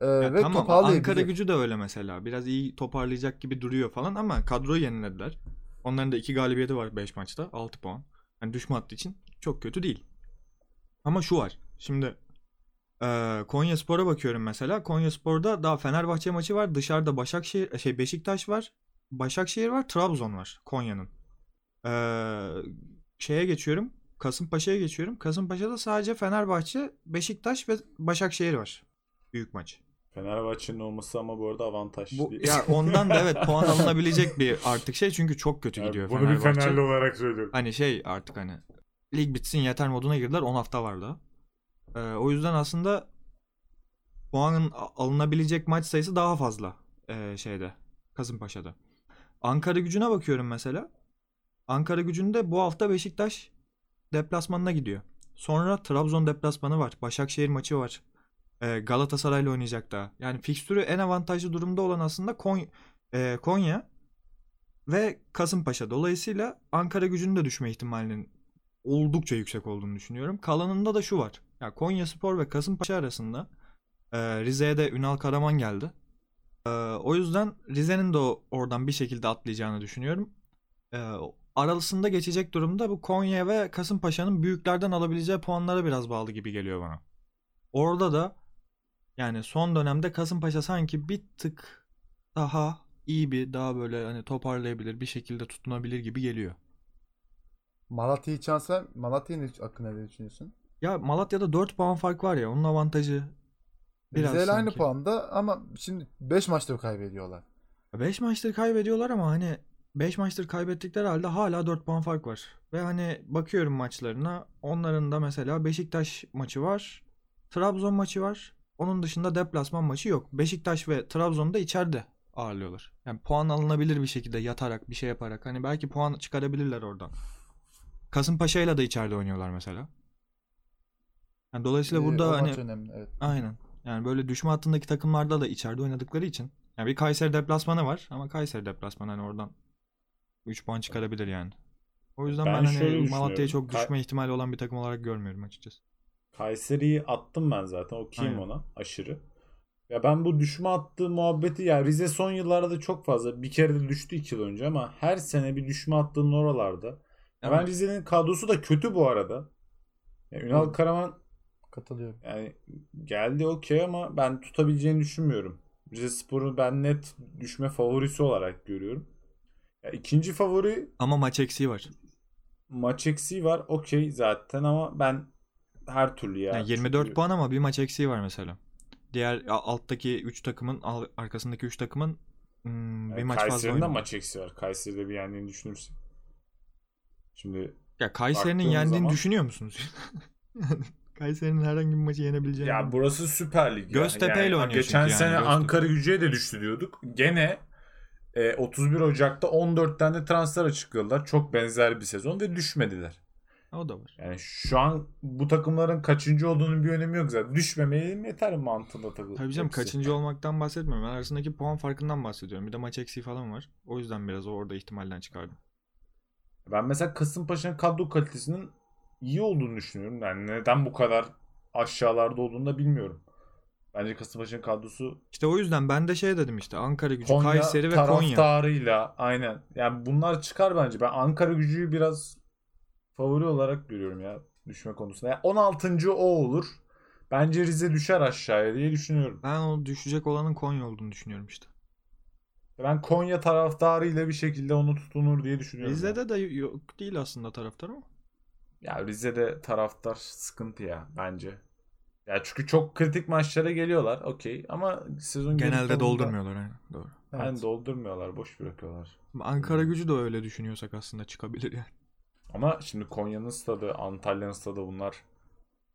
E, Ya ve tamam. Ankara gücü de öyle mesela. Biraz iyi toparlayacak gibi duruyor falan ama kadroyu yenilediler. Onların da iki galibiyeti var 5 maçta. 6 puan. Yani düşme hattı için çok kötü değil. Ama şu var. Şimdi eee Konya Spor'a bakıyorum mesela. Konya Spor'da daha Fenerbahçe maçı var. Dışarıda Başakşehir, şey Beşiktaş var. Başakşehir var. Trabzon var. Konya'nın. Eee, şeye geçiyorum. Kasımpaşa'ya geçiyorum. Kasımpaşa'da sadece Fenerbahçe, Beşiktaş ve Başakşehir var. Büyük maç. Fenerbahçe'nin olması ama bu arada avantaj. Bu ya ondan da evet puan alınabilecek bir artık şey çünkü çok kötü Yani gidiyor bunu bir Fenerbahçe. Fenerli olarak söylüyorum. Hani şey artık hani lig bitsin yeter moduna girdiler 10 hafta var daha. Ee, o yüzden aslında puanın alınabilecek maç sayısı daha fazla ee, şeyde Kasımpaşa'da. Ankara gücüne bakıyorum mesela. Ankara gücünde bu hafta Beşiktaş deplasmanına gidiyor. Sonra Trabzon deplasmanı var. Başakşehir maçı var. Ee, Galatasaray'la oynayacak daha. Yani fikstürü en avantajlı durumda olan aslında Kon- e, Konya ve Kasımpaşa. Dolayısıyla Ankara gücünün de düşme ihtimalinin oldukça yüksek olduğunu düşünüyorum. Kalanında da şu var. Ya Konya Spor ve Kasımpaşa arasında e, Rize'ye de Ünal Karaman geldi. E, o yüzden Rize'nin de oradan bir şekilde atlayacağını düşünüyorum. E, arasında geçecek durumda bu Konya ve Kasımpaşa'nın büyüklerden alabileceği puanlara biraz bağlı gibi geliyor bana. Orada da yani son dönemde Kasımpaşa sanki bir tık daha iyi bir daha böyle hani toparlayabilir bir şekilde tutunabilir gibi geliyor. Malatya'yı çansa Malatya'nın hakkında ne düşünüyorsun? Ya Malatya'da 4 puan fark var ya onun avantajı biraz ile aynı puanda ama şimdi 5 maçta kaybediyorlar. 5 maçtır kaybediyorlar ama hani 5 maçtır kaybettikleri halde hala 4 puan fark var. Ve hani bakıyorum maçlarına onların da mesela Beşiktaş maçı var. Trabzon maçı var. Onun dışında deplasman maçı yok. Beşiktaş ve Trabzon'da içeride ağırlıyorlar. Yani puan alınabilir bir şekilde yatarak bir şey yaparak. Hani belki puan çıkarabilirler oradan. Kasımpaşa'yla da içeride oynuyorlar mesela. Yani dolayısıyla Ee, burada hani önemli evet. Aynen. Yani böyle düşme hattındaki takımlarda da içeride oynadıkları için. Yani bir Kayseri deplasmanı var ama Kayseri deplasmanı hani oradan 3 puan çıkarabilir yani. O yüzden Ben ben, hani düşünüyorum. çok düşme Kay- ihtimali olan bir takım olarak görmüyorum açıkçası. Kayseri'yi attım ben zaten. Okeyim Aynen. ona aşırı. Ya ben bu düşme attığı muhabbeti ya Rize son yıllarda da çok fazla bir kere de düştü 2 yıl önce ama her sene bir düşme attığının oralarda. Ya Evet. ben Rize'nin kadrosu da kötü bu arada. Ya Ünal Karaman Katılıyorum. yani geldi okey ama ben tutabileceğini düşünmüyorum. Rize Spor'u ben net düşme favorisi olarak görüyorum. Ya ikinci favori Ama maç eksiği var. maç eksiği var okey zaten ama ben her türlü ya. Yani 24 Çünkü- puan ama bir maç eksiği var mesela. Diğer alttaki 3 takımın arkasındaki 3 takımın hmm, bir Yani maç fazla oynadı. maç eksiği var. Kayseri'de bir yendiğini düşünürsün. Şimdi Ya Kayseri'nin yendiğini zaman- düşünüyor musunuz? Kayseri'nin herhangi bir maçı yenebileceğini. ya burası Süper Lig. Göztepe ile Yani oynuyor Geçen yani, sene Göztepe. Ankara Gücü'ye de düştü diyorduk. Gene e, 31 Ocak'ta 14 tane transfer açıkladılar. Çok benzer bir sezon ve düşmediler. O da var. Yani şu an bu takımların kaçıncı olduğunun bir önemi yok zaten. Düşmemeye yeter mantığında takıl. Tabii canım kaçıncı olmaktan bahsetmiyorum. Ben arasındaki puan farkından bahsediyorum. Bir de maç eksiği falan var. O yüzden biraz orada ihtimalden çıkardım. Ben mesela Kasımpaşa'nın kadro kalitesinin iyi olduğunu düşünüyorum. Yani neden bu kadar aşağılarda olduğunu da bilmiyorum. Bence Kasımpaşa'nın kadrosu İşte o yüzden ben de şey dedim işte Ankara gücü, Konya Kayseri ve Konya. taraftarıyla aynen. Yani bunlar çıkar bence. Ben Ankara gücüyü biraz favori olarak görüyorum ya düşme konusunda. Yani 16. o olur. Bence Rize düşer aşağıya diye düşünüyorum. Ben o düşecek olanın Konya olduğunu düşünüyorum işte. Ben Konya taraftarıyla bir şekilde onu tutunur diye düşünüyorum. yani. Rize'de de yok değil aslında taraftar ama. Ya Rize'de taraftar sıkıntı ya bence. Ya çünkü çok kritik maçlara geliyorlar. Okey ama sezon Genelde doldurmuyorlar aynen. Doğru. Evet. Yani doldurmuyorlar. Boş bırakıyorlar. Ama Ankara gücü de öyle düşünüyorsak aslında çıkabilir yani. Ama şimdi Konya'nın stadı, Antalya'nın stadı bunlar.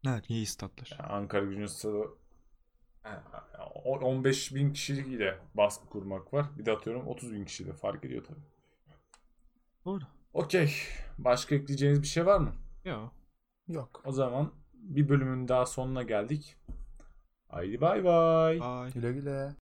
Evet iyi statlar. Yani Ankara gücünün stadı yani 15 bin kişiyle baskı kurmak var. Bir de atıyorum 30 bin kişiyle fark ediyor tabii. Doğru. Okey. Başka ekleyeceğiniz bir şey var mı? Ya. Yok. O zaman bir bölümün daha sonuna geldik. Haydi bay bay. Bye. Güle güle.